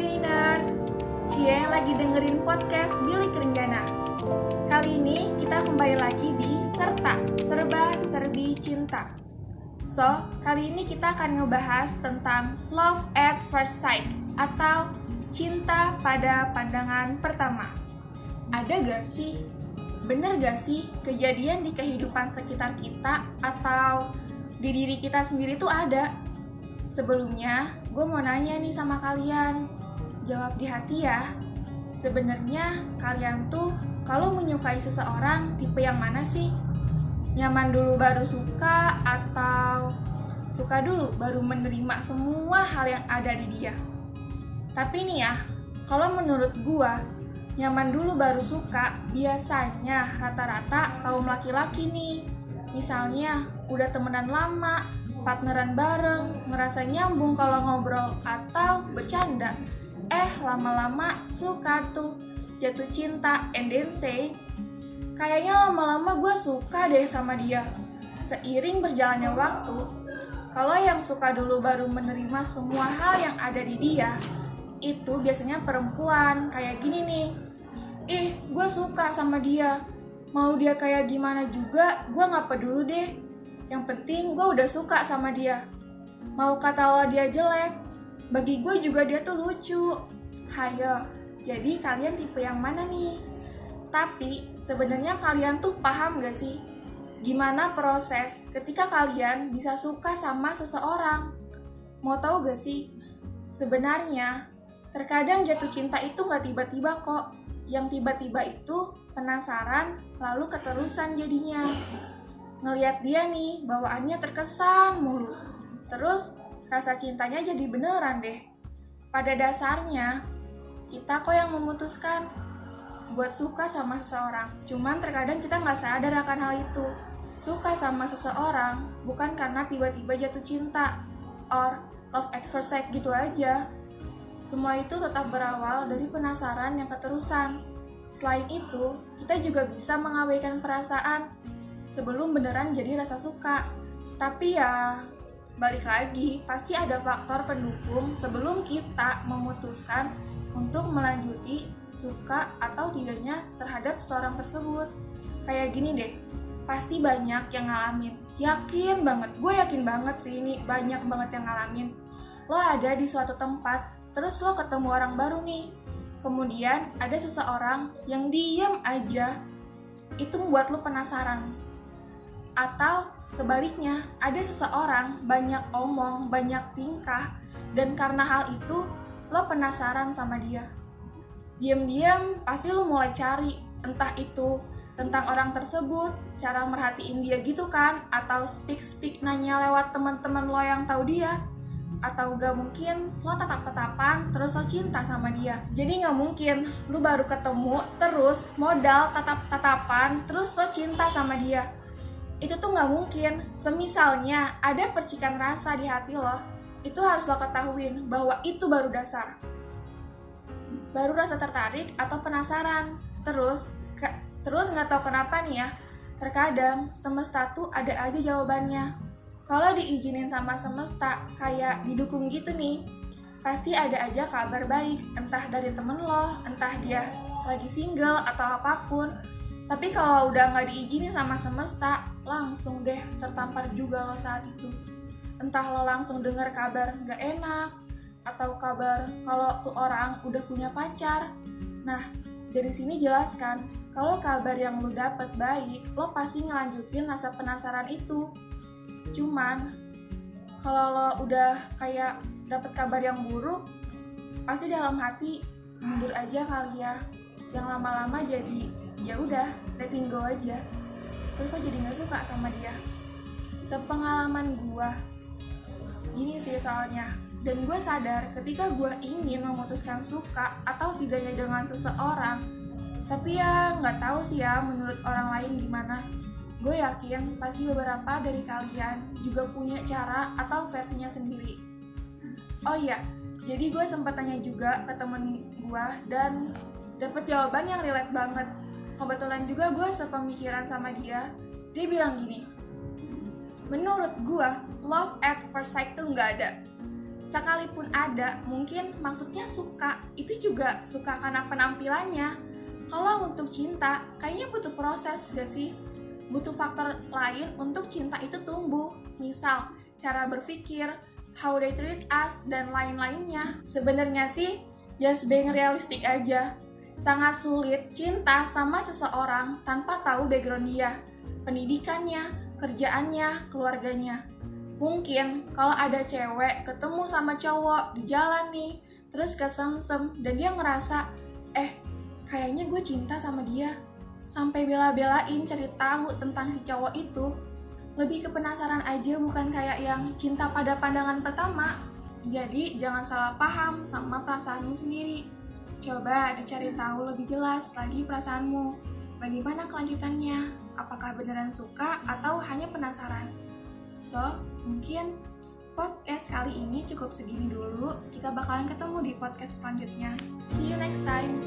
Biliners, Cie yang lagi dengerin podcast Billy Kerenjana. Kali ini kita kembali lagi di Serta Serba Serbi Cinta. So, kali ini kita akan ngebahas tentang Love at First Sight atau cinta pada pandangan pertama. Ada gak sih? Bener gak sih kejadian di kehidupan sekitar kita atau di diri kita sendiri tuh ada? Sebelumnya, gue mau nanya nih sama kalian. Jawab di hati ya. Sebenarnya kalian tuh kalau menyukai seseorang tipe yang mana sih? Nyaman dulu baru suka atau suka dulu baru menerima semua hal yang ada di dia? Tapi nih ya, kalau menurut gue nyaman dulu baru suka biasanya rata-rata kaum laki-laki nih. Misalnya udah temenan lama, partneran bareng, ngerasa nyambung kalau ngobrol atau bercanda. Eh, lama-lama suka tuh, jatuh cinta, and then say, kayaknya lama-lama gue suka deh sama dia. Seiring berjalannya waktu, kalau yang suka dulu baru menerima semua hal yang ada di dia, itu biasanya perempuan kayak gini nih. Ih, gue suka sama dia. Mau dia kayak gimana juga, gue gak peduli deh yang penting gue udah suka sama dia. Mau kata dia jelek, bagi gue juga dia tuh lucu. Hayo, jadi kalian tipe yang mana nih? Tapi sebenarnya kalian tuh paham gak sih? Gimana proses ketika kalian bisa suka sama seseorang? Mau tahu gak sih? Sebenarnya, terkadang jatuh cinta itu gak tiba-tiba kok. Yang tiba-tiba itu penasaran, lalu keterusan jadinya ngelihat dia nih bawaannya terkesan mulu. Terus rasa cintanya jadi beneran deh. Pada dasarnya kita kok yang memutuskan buat suka sama seseorang. Cuman terkadang kita nggak sadar akan hal itu. Suka sama seseorang bukan karena tiba-tiba jatuh cinta or love at first sight gitu aja. Semua itu tetap berawal dari penasaran yang keterusan. Selain itu, kita juga bisa mengabaikan perasaan sebelum beneran jadi rasa suka. Tapi ya, balik lagi, pasti ada faktor pendukung sebelum kita memutuskan untuk melanjuti suka atau tidaknya terhadap seseorang tersebut. Kayak gini deh, pasti banyak yang ngalamin. Yakin banget, gue yakin banget sih ini banyak banget yang ngalamin. Lo ada di suatu tempat, terus lo ketemu orang baru nih. Kemudian ada seseorang yang diam aja, itu membuat lo penasaran atau sebaliknya, ada seseorang banyak omong, banyak tingkah, dan karena hal itu lo penasaran sama dia. Diam-diam pasti lo mulai cari, entah itu tentang orang tersebut, cara merhatiin dia gitu kan, atau speak-speak nanya lewat teman-teman lo yang tahu dia, atau gak mungkin lo tatap-tatapan terus lo cinta sama dia jadi gak mungkin lo baru ketemu terus modal tatap-tatapan terus lo cinta sama dia itu tuh nggak mungkin. Semisalnya ada percikan rasa di hati lo, itu harus lo ketahuin bahwa itu baru dasar. Baru rasa tertarik atau penasaran. Terus, ke, terus nggak tahu kenapa nih ya. Terkadang semesta tuh ada aja jawabannya. Kalau diizinin sama semesta, kayak didukung gitu nih, pasti ada aja kabar baik, entah dari temen lo, entah dia lagi single atau apa pun. Tapi kalau udah nggak diizinin sama semesta, langsung deh tertampar juga lo saat itu. Entah lo langsung dengar kabar nggak enak, atau kabar kalau tuh orang udah punya pacar. Nah, dari sini jelaskan, kalau kabar yang lo dapet baik, lo pasti ngelanjutin rasa penasaran itu. Cuman, kalau lo udah kayak dapet kabar yang buruk, pasti dalam hati mundur aja kali ya. Yang lama-lama jadi ya udah letting go aja terus lo jadi nggak suka sama dia? Sepengalaman gue gini sih soalnya. Dan gue sadar ketika gue ingin memutuskan suka atau tidaknya dengan seseorang tapi ya nggak tahu sih ya menurut orang lain gimana. Gue yakin pasti beberapa dari kalian juga punya cara atau versinya sendiri. Oh iya jadi gue sempat tanya juga ke temen gue dan dapet jawaban yang relate banget kebetulan juga gue sepemikiran sama dia. Dia bilang gini menurut gue love at first sight tuh nggak ada. Sekalipun ada mungkin maksudnya suka. Itu juga suka karena penampilannya. Kalau untuk cinta kayaknya butuh proses gak sih? Butuh faktor lain untuk cinta itu tumbuh. Misal cara berpikir how they treat us dan lain-lainnya. Sebenarnya sih just being realistic aja sangat sulit cinta sama seseorang tanpa tahu background dia pendidikannya kerjaannya keluarganya Mungkin kalau ada cewek ketemu sama cowok di jalan nih, terus kesemsem dan dia ngerasa, eh kayaknya gue cinta sama dia. Sampai bela-belain cari tahu tentang si cowok itu. Lebih ke penasaran aja bukan kayak yang cinta pada pandangan pertama. Jadi jangan salah paham sama perasaanmu sendiri. Coba dicari tahu lebih jelas lagi perasaanmu. Bagaimana kelanjutannya? Apakah beneran suka atau hanya penasaran? So, mungkin podcast kali ini cukup segini dulu. Kita bakalan ketemu di podcast selanjutnya. See you next time.